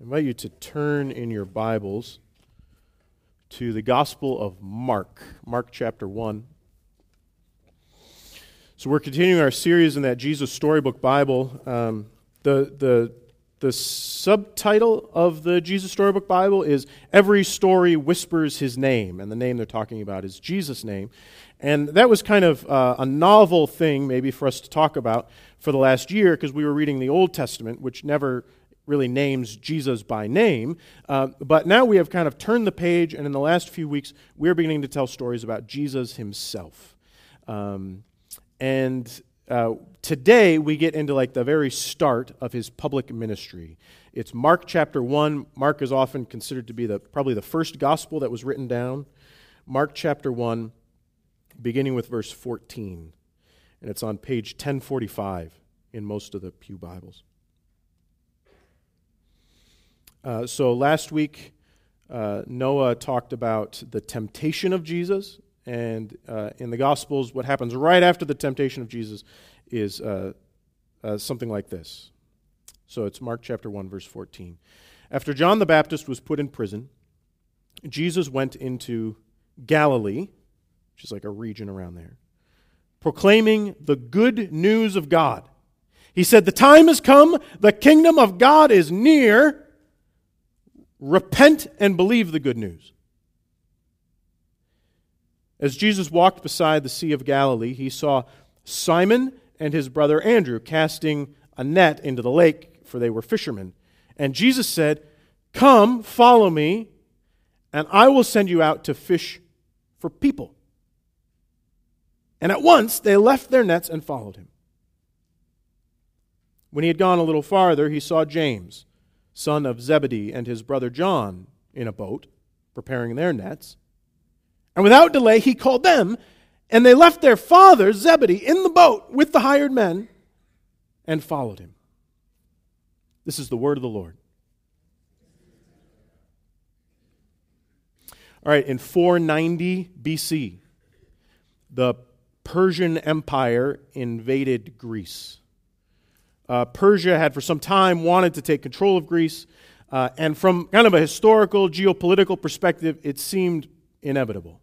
I invite you to turn in your Bibles to the Gospel of Mark, Mark chapter 1. So we're continuing our series in that Jesus Storybook Bible. Um, the, the, the subtitle of the Jesus Storybook Bible is Every Story Whispers His Name, and the name they're talking about is Jesus' name. And that was kind of uh, a novel thing, maybe, for us to talk about for the last year because we were reading the Old Testament, which never really names Jesus by name. Uh, but now we have kind of turned the page, and in the last few weeks, we're beginning to tell stories about Jesus himself. Um, and uh, today we get into like the very start of his public ministry. It's Mark chapter 1. Mark is often considered to be the, probably the first gospel that was written down. Mark chapter 1, beginning with verse 14. And it's on page 1045 in most of the Pew Bibles. Uh, so last week, uh, Noah talked about the temptation of Jesus. And uh, in the Gospels, what happens right after the temptation of Jesus is uh, uh, something like this. So it's Mark chapter 1, verse 14. After John the Baptist was put in prison, Jesus went into Galilee, which is like a region around there, proclaiming the good news of God. He said, The time has come, the kingdom of God is near. Repent and believe the good news. As Jesus walked beside the Sea of Galilee, he saw Simon and his brother Andrew casting a net into the lake, for they were fishermen. And Jesus said, Come, follow me, and I will send you out to fish for people. And at once they left their nets and followed him. When he had gone a little farther, he saw James son of Zebedee, and his brother John in a boat, preparing their nets. And without delay, he called them, and they left their father, Zebedee, in the boat with the hired men and followed him. This is the word of the Lord. All right, in 490 BC, the Persian Empire invaded Greece. Uh, Persia had for some time wanted to take control of Greece, uh, and from kind of a historical, geopolitical perspective, it seemed inevitable.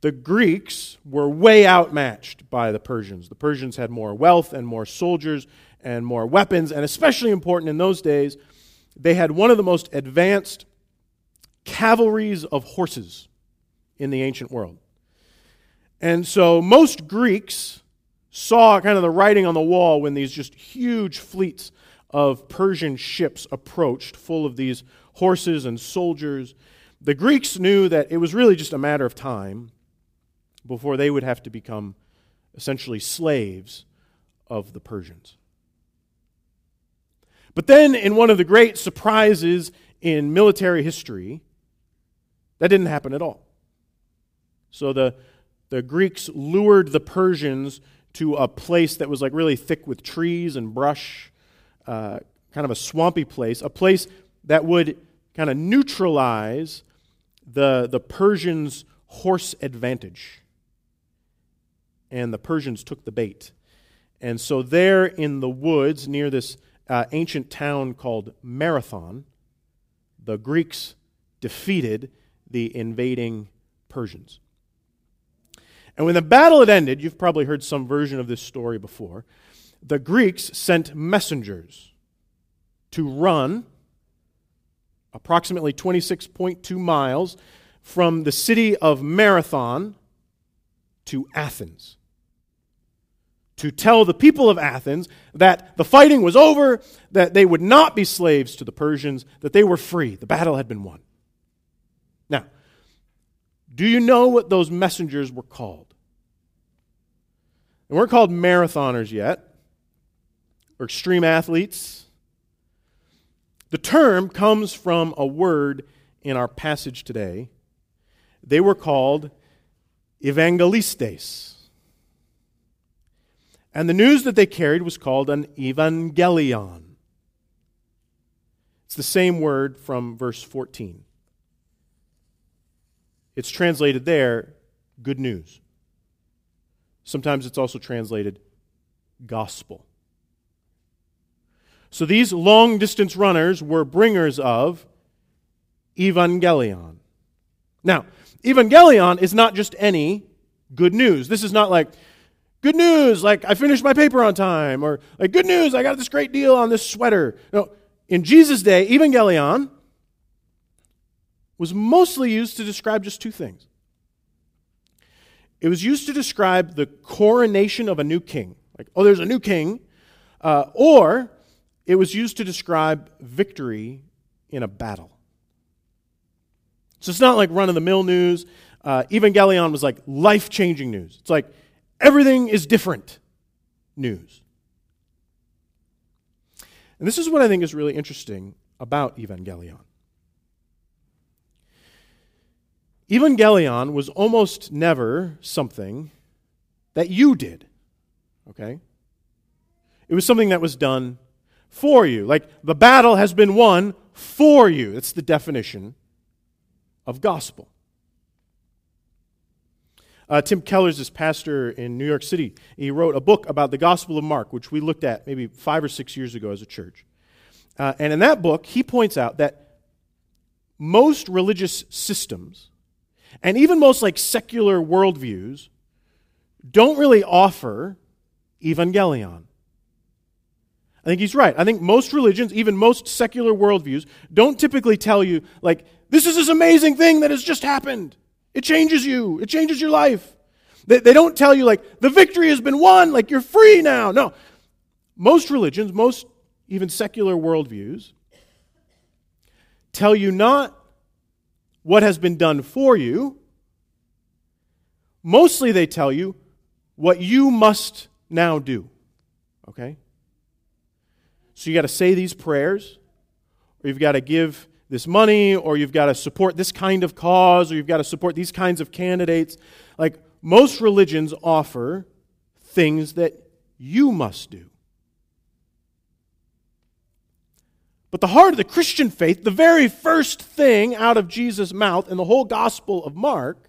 The Greeks were way outmatched by the Persians. The Persians had more wealth and more soldiers and more weapons, and especially important in those days, they had one of the most advanced cavalries of horses in the ancient world. And so most Greeks saw kind of the writing on the wall when these just huge fleets of Persian ships approached, full of these horses and soldiers. The Greeks knew that it was really just a matter of time before they would have to become essentially slaves of the Persians. But then, in one of the great surprises in military history, that didn't happen at all. So the, the Greeks lured the Persians to a place that was like really thick with trees and brush, uh, kind of a swampy place, a place that would kind of neutralize the, the Persians' horse advantage. And the Persians took the bait. And so, there in the woods near this uh, ancient town called Marathon, the Greeks defeated the invading Persians. And when the battle had ended, you've probably heard some version of this story before, the Greeks sent messengers to run approximately 26.2 miles from the city of Marathon to Athens to tell the people of Athens that the fighting was over, that they would not be slaves to the Persians, that they were free. The battle had been won. Now, do you know what those messengers were called? They we're called marathoners yet, or extreme athletes. The term comes from a word in our passage today. They were called evangelistes. And the news that they carried was called an evangelion. It's the same word from verse 14. It's translated there, good news. Sometimes it's also translated gospel. So these long distance runners were bringers of evangelion. Now, evangelion is not just any good news. This is not like, good news, like I finished my paper on time, or like, good news, I got this great deal on this sweater. No, in Jesus' day, evangelion was mostly used to describe just two things. It was used to describe the coronation of a new king, like, oh, there's a new king, uh, or it was used to describe victory in a battle. So it's not like run of the mill news. Uh, Evangelion was like life changing news. It's like everything is different news. And this is what I think is really interesting about Evangelion. Evangelion was almost never something that you did. Okay? It was something that was done for you. Like the battle has been won for you. That's the definition of gospel. Uh, Tim Keller's this pastor in New York City. He wrote a book about the Gospel of Mark, which we looked at maybe five or six years ago as a church. Uh, and in that book, he points out that most religious systems, and even most like secular worldviews, don't really offer evangelion. I think he's right. I think most religions, even most secular worldviews, don't typically tell you, like, this is this amazing thing that has just happened. It changes you, it changes your life. They, they don't tell you, like, the victory has been won, like, you're free now. No. Most religions, most even secular worldviews, tell you not what has been done for you. Mostly they tell you what you must now do. Okay? So you got to say these prayers, or you've got to give this money, or you've got to support this kind of cause, or you've got to support these kinds of candidates. Like most religions offer things that you must do. But the heart of the Christian faith, the very first thing out of Jesus' mouth in the whole Gospel of Mark,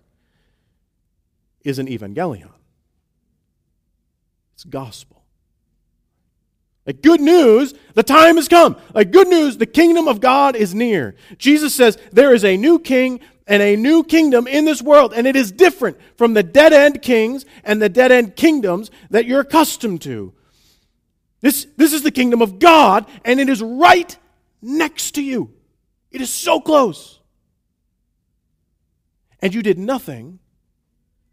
is an evangelion. It's gospel. Like, good news, the time has come. Like, good news, the kingdom of God is near. Jesus says there is a new king and a new kingdom in this world, and it is different from the dead end kings and the dead end kingdoms that you're accustomed to. This, this is the kingdom of God, and it is right next to you. It is so close. And you did nothing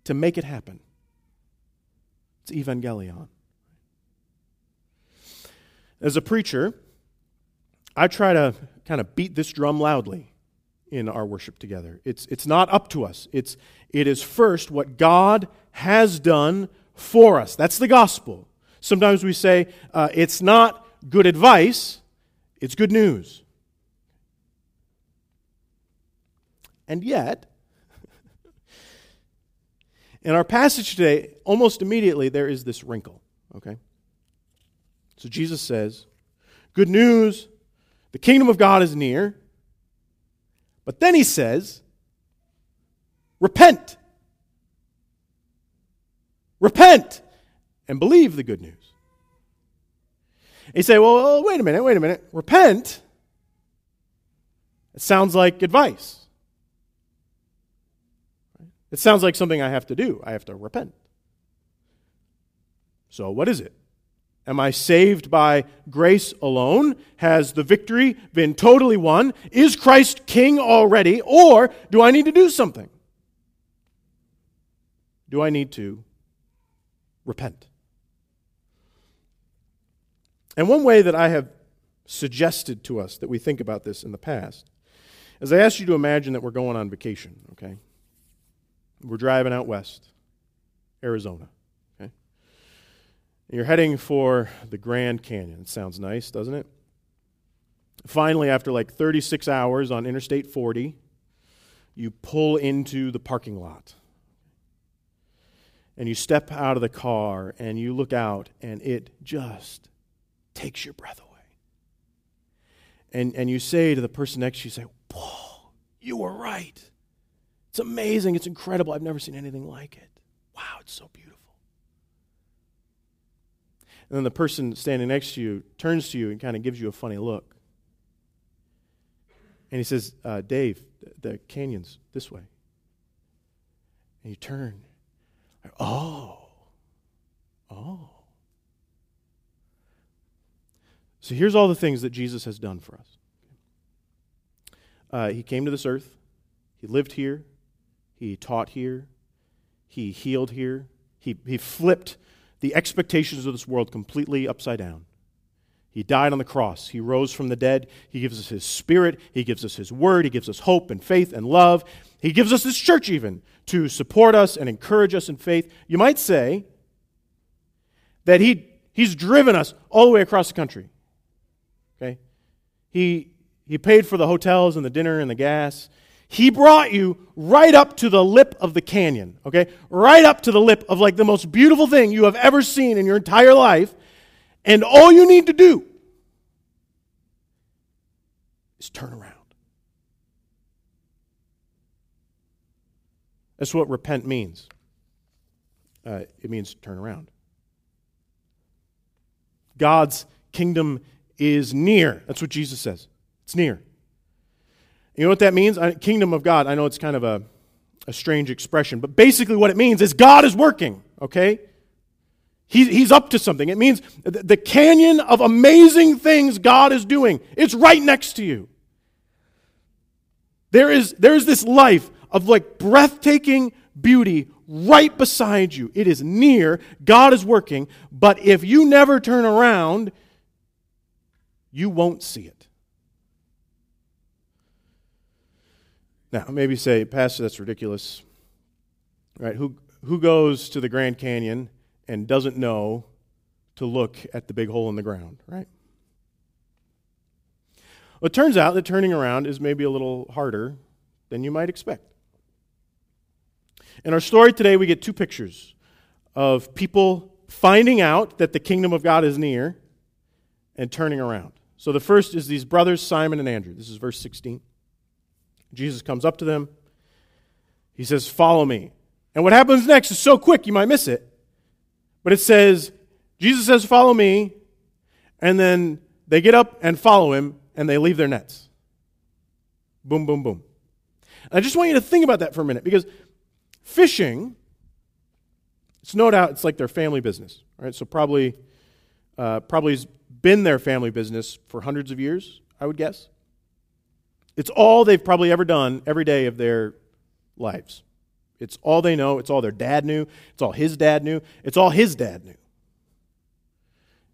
to make it happen. It's evangelion. As a preacher, I try to kind of beat this drum loudly in our worship together. It's, it's not up to us. It's, it is first what God has done for us. That's the gospel. Sometimes we say uh, it's not good advice, it's good news. And yet, in our passage today, almost immediately, there is this wrinkle, okay? So Jesus says, Good news, the kingdom of God is near. But then he says, Repent. Repent and believe the good news. You say, well, wait a minute, wait a minute. Repent? It sounds like advice. It sounds like something I have to do. I have to repent. So, what is it? Am I saved by grace alone? Has the victory been totally won? Is Christ king already? Or do I need to do something? Do I need to repent? And one way that I have suggested to us that we think about this in the past is I asked you to imagine that we're going on vacation, okay? We're driving out west, Arizona. Okay? And you're heading for the Grand Canyon. It Sounds nice, doesn't it? Finally, after like 36 hours on Interstate 40, you pull into the parking lot. And you step out of the car and you look out, and it just takes your breath away. And, and you say to the person next to you, say, Whoa, you were right. It's amazing. It's incredible. I've never seen anything like it. Wow, it's so beautiful. And then the person standing next to you turns to you and kind of gives you a funny look. And he says, uh, Dave, the canyon's this way. And you turn. Oh. Oh. So here's all the things that Jesus has done for us. Uh, he came to this earth. He lived here. He taught here. He healed here. He, he flipped the expectations of this world completely upside down. He died on the cross. He rose from the dead. He gives us His Spirit. He gives us His Word. He gives us hope and faith and love. He gives us this church, even, to support us and encourage us in faith. You might say that he, He's driven us all the way across the country. He, he paid for the hotels and the dinner and the gas. He brought you right up to the lip of the canyon, okay? Right up to the lip of like the most beautiful thing you have ever seen in your entire life. And all you need to do is turn around. That's what repent means. Uh, it means turn around. God's kingdom is near. That's what Jesus says. It's near. You know what that means? Kingdom of God. I know it's kind of a, a strange expression, but basically what it means is God is working, okay? He, he's up to something. It means the canyon of amazing things God is doing. It's right next to you. There is, there is this life of like breathtaking beauty right beside you. It is near. God is working. But if you never turn around, you won't see it. Now, maybe say, Pastor, that's ridiculous. Right? Who, who goes to the Grand Canyon and doesn't know to look at the big hole in the ground, right? Well, it turns out that turning around is maybe a little harder than you might expect. In our story today, we get two pictures of people finding out that the kingdom of God is near and turning around. So the first is these brothers, Simon and Andrew. This is verse 16. Jesus comes up to them. He says, Follow me. And what happens next is so quick you might miss it. But it says, Jesus says, Follow me. And then they get up and follow him and they leave their nets. Boom, boom, boom. And I just want you to think about that for a minute because fishing, it's no doubt it's like their family business. Right? So probably, uh, probably been their family business for hundreds of years, I would guess. It's all they've probably ever done every day of their lives. It's all they know. It's all their dad knew. It's all his dad knew. It's all his dad knew.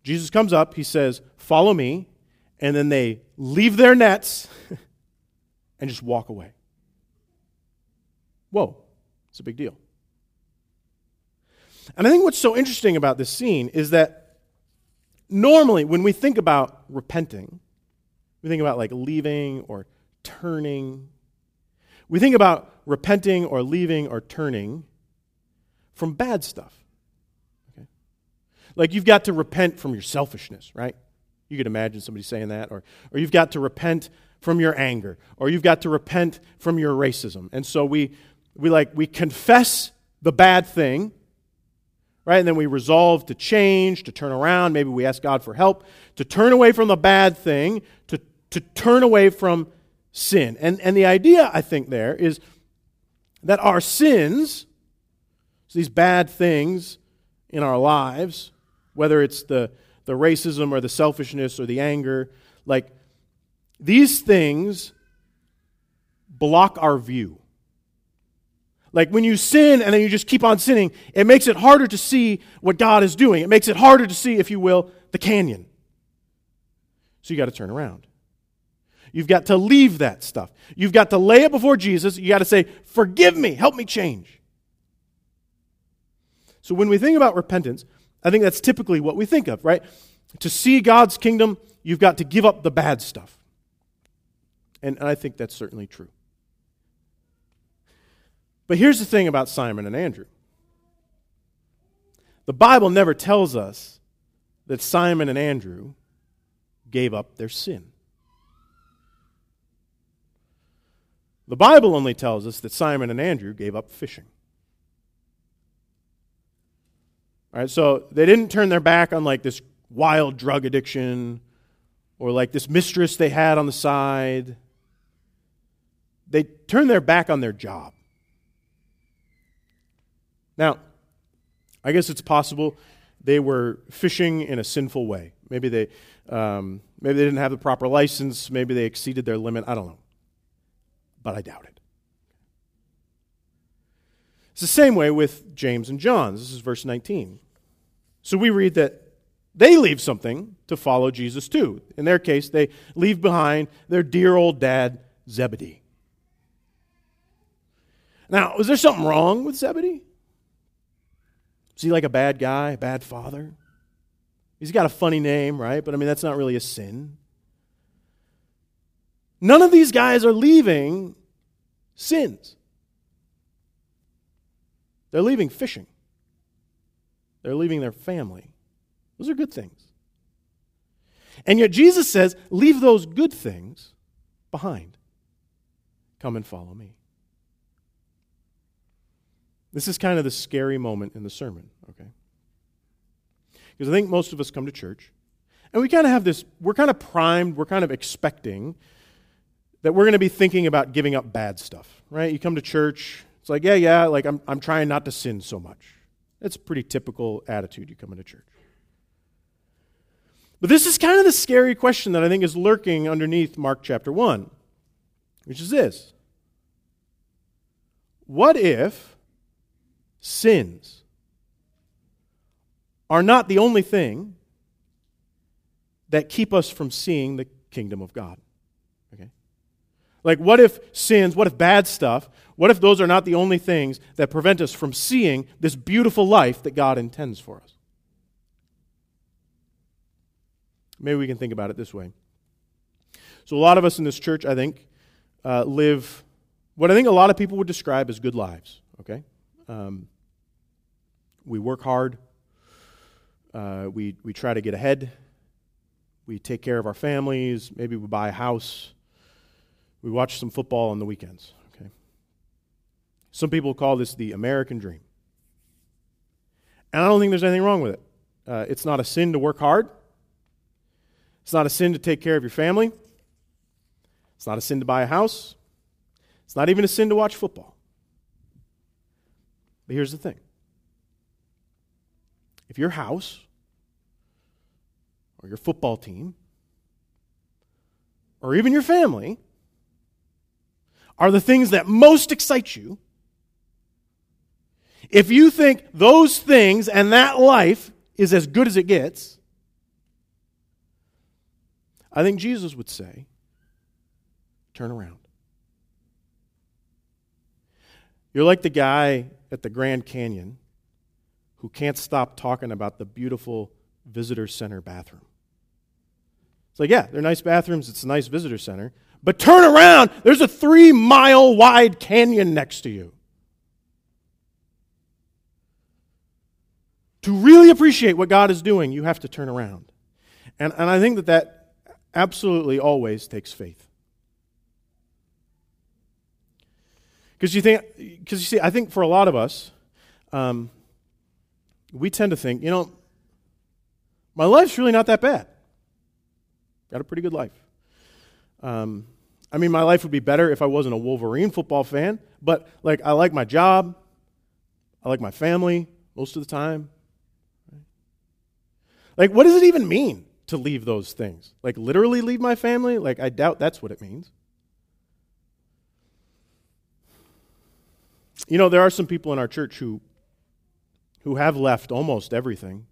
Jesus comes up. He says, Follow me. And then they leave their nets and just walk away. Whoa, it's a big deal. And I think what's so interesting about this scene is that normally when we think about repenting, we think about like leaving or turning. We think about repenting or leaving or turning from bad stuff. Okay? Like you've got to repent from your selfishness, right? You could imagine somebody saying that. Or, or you've got to repent from your anger. Or you've got to repent from your racism. And so we, we like, we confess the bad thing, right? And then we resolve to change, to turn around. Maybe we ask God for help to turn away from the bad thing, to, to turn away from sin. And, and the idea, I think, there is that our sins, these bad things in our lives, whether it's the, the racism or the selfishness or the anger, like these things block our view. Like when you sin and then you just keep on sinning, it makes it harder to see what God is doing. It makes it harder to see, if you will, the canyon. So you got to turn around. You've got to leave that stuff. You've got to lay it before Jesus. You got to say, Forgive me, help me change. So when we think about repentance, I think that's typically what we think of, right? To see God's kingdom, you've got to give up the bad stuff. And I think that's certainly true. But here's the thing about Simon and Andrew the Bible never tells us that Simon and Andrew gave up their sin. The Bible only tells us that Simon and Andrew gave up fishing. All right, so they didn't turn their back on like this wild drug addiction or like this mistress they had on the side. They turned their back on their job. Now, I guess it's possible they were fishing in a sinful way. Maybe they, um, maybe they didn't have the proper license. Maybe they exceeded their limit. I don't know. But I doubt it. It's the same way with James and John. This is verse 19. So we read that they leave something to follow Jesus too. In their case, they leave behind their dear old dad, Zebedee. Now, was there something wrong with Zebedee? Is he like a bad guy, a bad father? He's got a funny name, right? But I mean, that's not really a sin. None of these guys are leaving sins. They're leaving fishing. They're leaving their family. Those are good things. And yet Jesus says, leave those good things behind. Come and follow me. This is kind of the scary moment in the sermon, okay? Because I think most of us come to church and we kind of have this, we're kind of primed, we're kind of expecting that we're going to be thinking about giving up bad stuff, right? You come to church, it's like, yeah, yeah, like I'm, I'm trying not to sin so much. That's a pretty typical attitude you come into church. But this is kind of the scary question that I think is lurking underneath Mark chapter 1, which is this What if sins are not the only thing that keep us from seeing the kingdom of God. Okay? Like, what if sins, what if bad stuff, what if those are not the only things that prevent us from seeing this beautiful life that God intends for us? Maybe we can think about it this way. So, a lot of us in this church, I think, uh, live what I think a lot of people would describe as good lives, okay? Um, we work hard. Uh, we, we try to get ahead. We take care of our families. Maybe we buy a house. We watch some football on the weekends. Okay. Some people call this the American dream. And I don't think there's anything wrong with it. Uh, it's not a sin to work hard. It's not a sin to take care of your family. It's not a sin to buy a house. It's not even a sin to watch football. But here's the thing if your house or your football team or even your family are the things that most excite you, if you think those things and that life is as good as it gets, I think Jesus would say, turn around. You're like the guy at the Grand Canyon who can't stop talking about the beautiful visitor center bathroom. It's like, yeah, they're nice bathrooms, it's a nice visitor center, but turn around, there's a three mile wide canyon next to you. To really appreciate what God is doing, you have to turn around. And, and I think that that absolutely always takes faith. Because you think, because you see, I think for a lot of us, um, we tend to think, you know, my life's really not that bad. Got a pretty good life. Um, I mean, my life would be better if I wasn't a Wolverine football fan, but like, I like my job, I like my family most of the time. Like, what does it even mean to leave those things? Like, literally leave my family? Like, I doubt that's what it means. You know, there are some people in our church who, who have left almost everything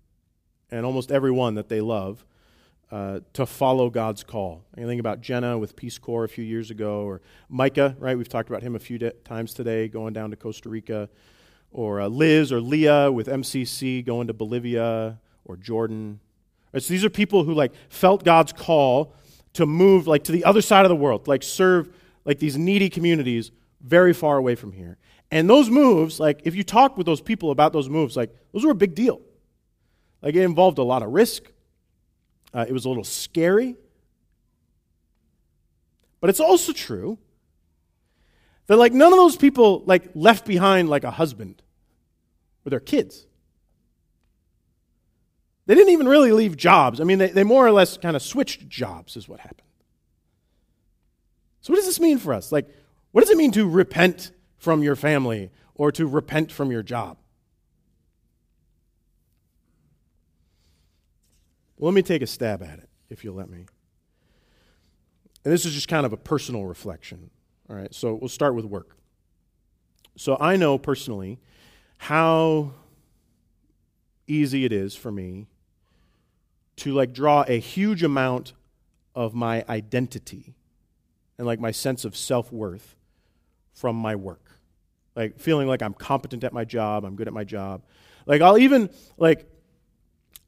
and almost everyone that they love uh, to follow God's call. I think about Jenna with Peace Corps a few years ago, or Micah, right? We've talked about him a few de- times today, going down to Costa Rica, or uh, Liz or Leah with MCC going to Bolivia or Jordan. So these are people who like felt God's call to move like to the other side of the world, like serve like these needy communities very far away from here. And those moves, like if you talk with those people about those moves, like those were a big deal. Like it involved a lot of risk. Uh, it was a little scary. But it's also true that like none of those people like left behind like a husband or their kids. They didn't even really leave jobs. I mean, they, they more or less kind of switched jobs, is what happened. So, what does this mean for us? Like, what does it mean to repent from your family or to repent from your job? Well, let me take a stab at it, if you'll let me. And this is just kind of a personal reflection. All right, so we'll start with work. So I know personally how easy it is for me to like draw a huge amount of my identity and like my sense of self-worth from my work. Like feeling like I'm competent at my job, I'm good at my job. Like I'll even like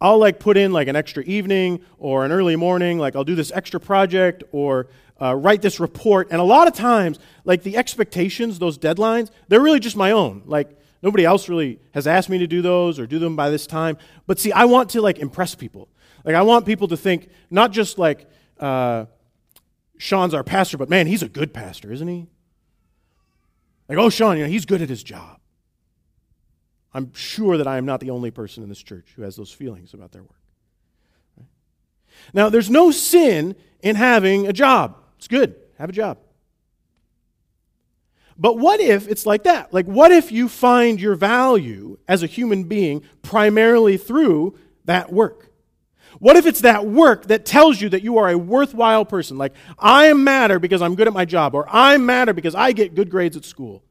I'll like put in like an extra evening or an early morning, like I'll do this extra project or uh, write this report. And a lot of times, like the expectations, those deadlines, they're really just my own. Like nobody else really has asked me to do those or do them by this time. But see, I want to like impress people. Like I want people to think not just like uh, Sean's our pastor, but man, he's a good pastor, isn't he? Like, oh, Sean, you know, he's good at his job. I'm sure that I am not the only person in this church who has those feelings about their work. Now, there's no sin in having a job. It's good. Have a job. But what if it's like that? Like, what if you find your value as a human being primarily through that work? What if it's that work that tells you that you are a worthwhile person? Like, I matter because I'm good at my job, or I matter because I get good grades at school.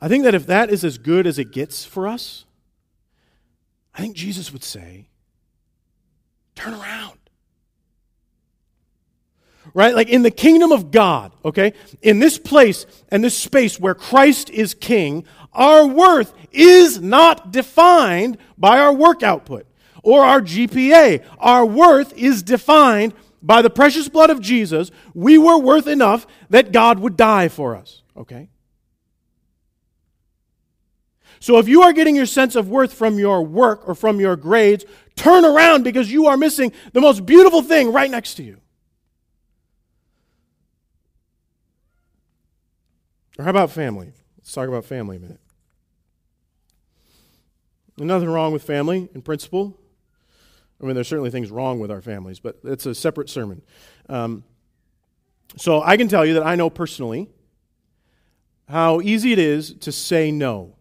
I think that if that is as good as it gets for us, I think Jesus would say, turn around. Right? Like in the kingdom of God, okay? In this place and this space where Christ is king, our worth is not defined by our work output or our GPA. Our worth is defined by the precious blood of Jesus. We were worth enough that God would die for us, okay? So if you are getting your sense of worth from your work or from your grades, turn around because you are missing the most beautiful thing right next to you. Or how about family? Let's talk about family a minute. There's nothing wrong with family in principle. I mean, there's certainly things wrong with our families, but it's a separate sermon. Um, so I can tell you that I know personally how easy it is to say no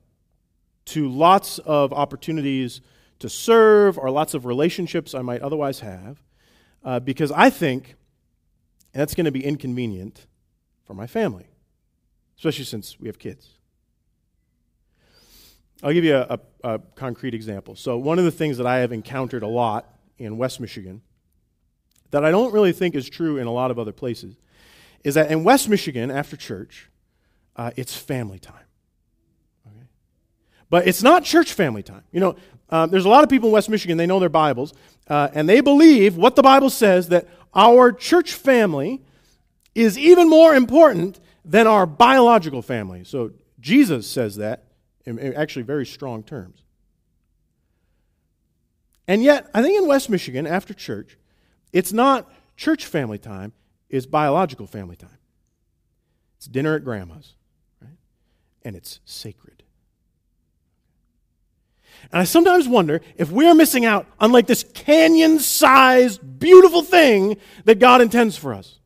to lots of opportunities to serve or lots of relationships I might otherwise have uh, because I think that's going to be inconvenient for my family, especially since we have kids. I'll give you a, a, a, concrete example. So, one of the things that I have encountered a lot in West Michigan that I don't really think is true in a lot of other places is that in West Michigan, after church, uh, it's family time. Okay? But it's not church family time. You know, uh, there's a lot of people in West Michigan, they know their Bibles, uh, and they believe what the Bible says that our church family is even more important than our biological family. So Jesus says that in, in actually very strong terms. And yet, I think in West Michigan, after church, it's not church family time, it's biological family time. It's dinner at grandma's, right? And it's sacred. And I sometimes wonder if we're missing out on like this canyon sized, beautiful thing that God intends for us.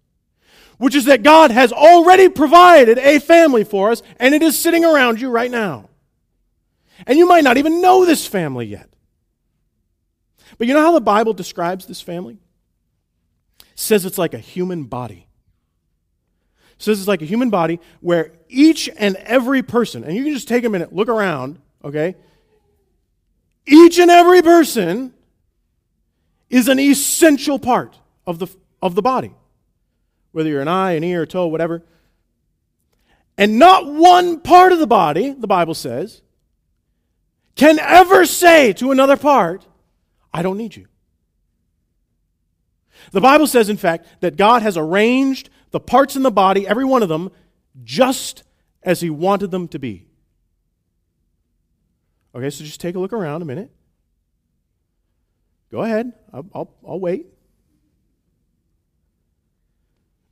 Which is that God has already provided a family for us, and it is sitting around you right now. And you might not even know this family yet. But you know how the Bible describes this family? It says it's like a human body. It says it's like a human body where each and every person, and you can just take a minute, look around, okay? Each and every person is an essential part of the, of the body, whether you're an eye, an ear, a toe, whatever. And not one part of the body, the Bible says, can ever say to another part, I don't need you. The Bible says, in fact, that God has arranged the parts in the body, every one of them, just as He wanted them to be. Okay, so just take a look around a minute. Go ahead, I'll, I'll, I'll wait.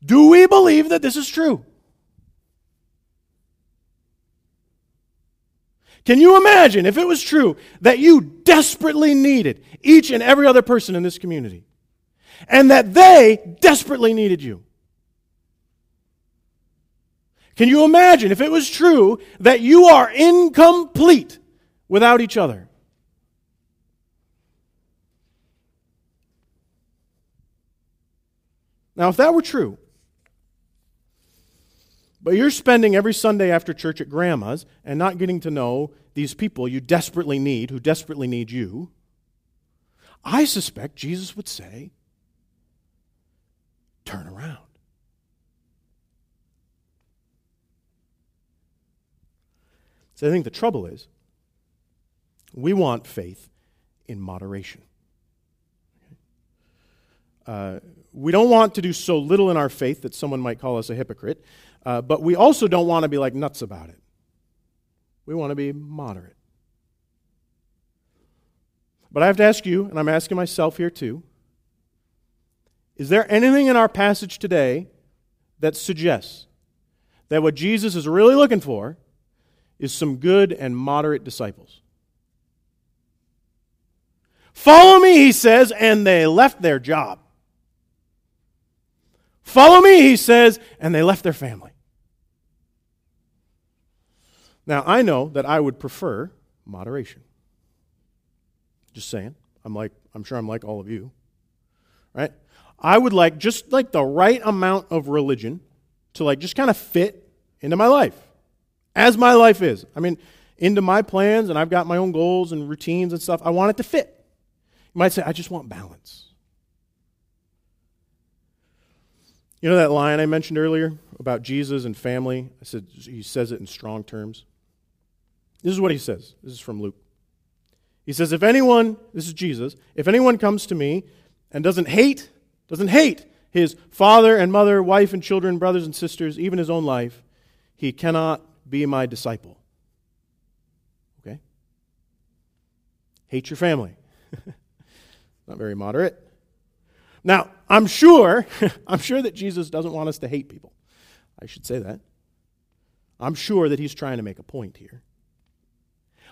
Do we believe that this is true? Can you imagine if it was true that you desperately needed each and every other person in this community and that they desperately needed you? Can you imagine if it was true that you are incomplete without each other? Now, if that were true, but you're spending every Sunday after church at grandma's and not getting to know these people you desperately need, who desperately need you, I suspect Jesus would say, turn around. So I think the trouble is, we want faith in moderation. Uh, we don't want to do so little in our faith that someone might call us a hypocrite, uh, but we also don't want to be like nuts about it. We want to be moderate. But I have to ask you, and I'm asking myself here too is there anything in our passage today that suggests that what Jesus is really looking for is some good and moderate disciples. Follow me, he says, and they left their job. Follow me, he says, and they left their family. Now, I know that I would prefer moderation. Just saying. I'm like I'm sure I'm like all of you. Right? I would like just like the right amount of religion to like just kind of fit into my life as my life is. I mean, into my plans, and I've got my own goals and routines and stuff. I want it to fit. You might say, I just want balance. You know that line I mentioned earlier about Jesus and family? I said he says it in strong terms. This is what he says. This is from Luke. He says, If anyone, this is Jesus, if anyone comes to me and doesn't hate, doesn't hate his father and mother, wife and children, brothers and sisters, even his own life, he cannot be my disciple. Okay? Hate your family. Not very moderate. Now, I'm sure, I'm sure that Jesus doesn't want us to hate people. I should say that. I'm sure that he's trying to make a point here.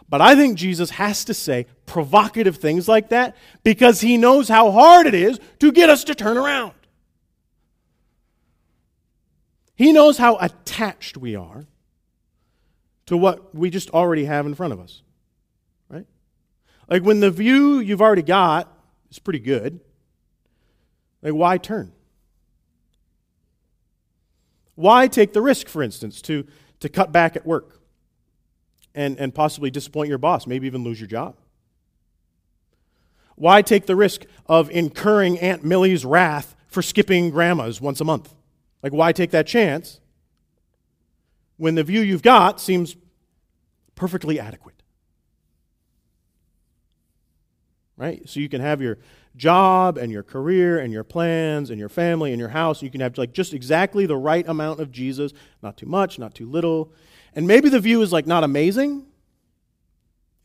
But I think Jesus has to say provocative things like that because he knows how hard it is to get us to turn around. He knows how attached we are to what we just already have in front of us. Right? Like when the view you've already got is pretty good, like why turn? Why take the risk, for instance, to, to cut back at work and, and possibly disappoint your boss, maybe even lose your job? Why take the risk of incurring Aunt Millie's wrath for skipping grandma's once a month? Like, why take that chance when the view you've got seems perfectly adequate. Right? So you can have your job and your career and your plans and your family and your house. You can have like just exactly the right amount of Jesus, not too much, not too little. And maybe the view is like not amazing.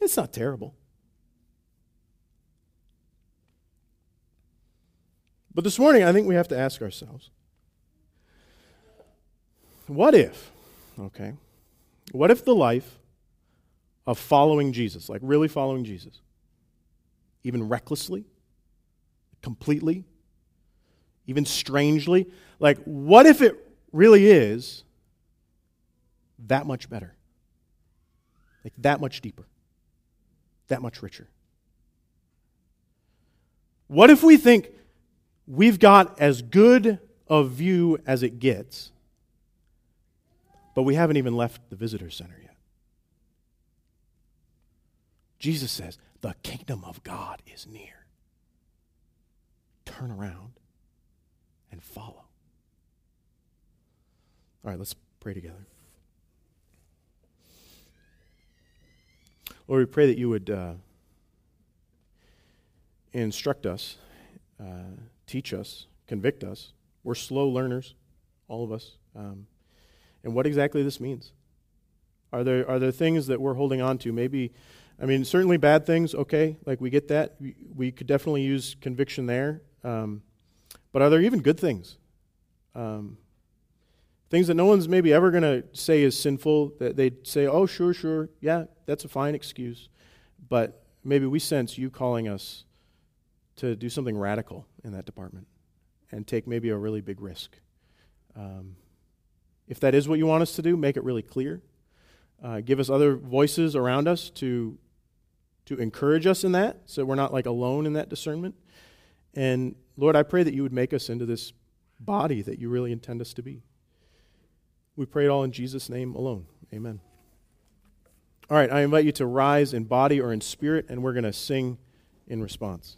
It's not terrible. But this morning, I think we have to ask ourselves what if Okay? What if the life of following Jesus, like really following Jesus, even recklessly, completely, even strangely, like what if it really is that much better? Like that much deeper, that much richer? What if we think we've got as good a view as it gets? but we haven't even left the visitor center yet. Jesus says, The kingdom of God is near. Turn around and follow. All right, let's pray together. Lord, we pray that you would uh, instruct us, uh, teach us, convict us. We're slow learners, all of us. Um, and what exactly this means. Are there, are there things that we're holding on to? Maybe, I mean, certainly bad things, okay, like we get that. We, we could definitely use conviction there. Um, but are there even good things? Um, things that no one's maybe ever going to say is sinful, that they'd say, oh, sure, sure, yeah, that's a fine excuse. But maybe we sense you calling us to do something radical in that department and take maybe a really big risk. Um, if that is what you want us to do, make it really clear. Uh, give us other voices around us to, to encourage us in that so we're not like alone in that discernment. And Lord, I pray that you would make us into this body that you really intend us to be. We pray it all in Jesus' name alone. Amen. All right, I invite you to rise in body or in spirit, and we're going to sing in response.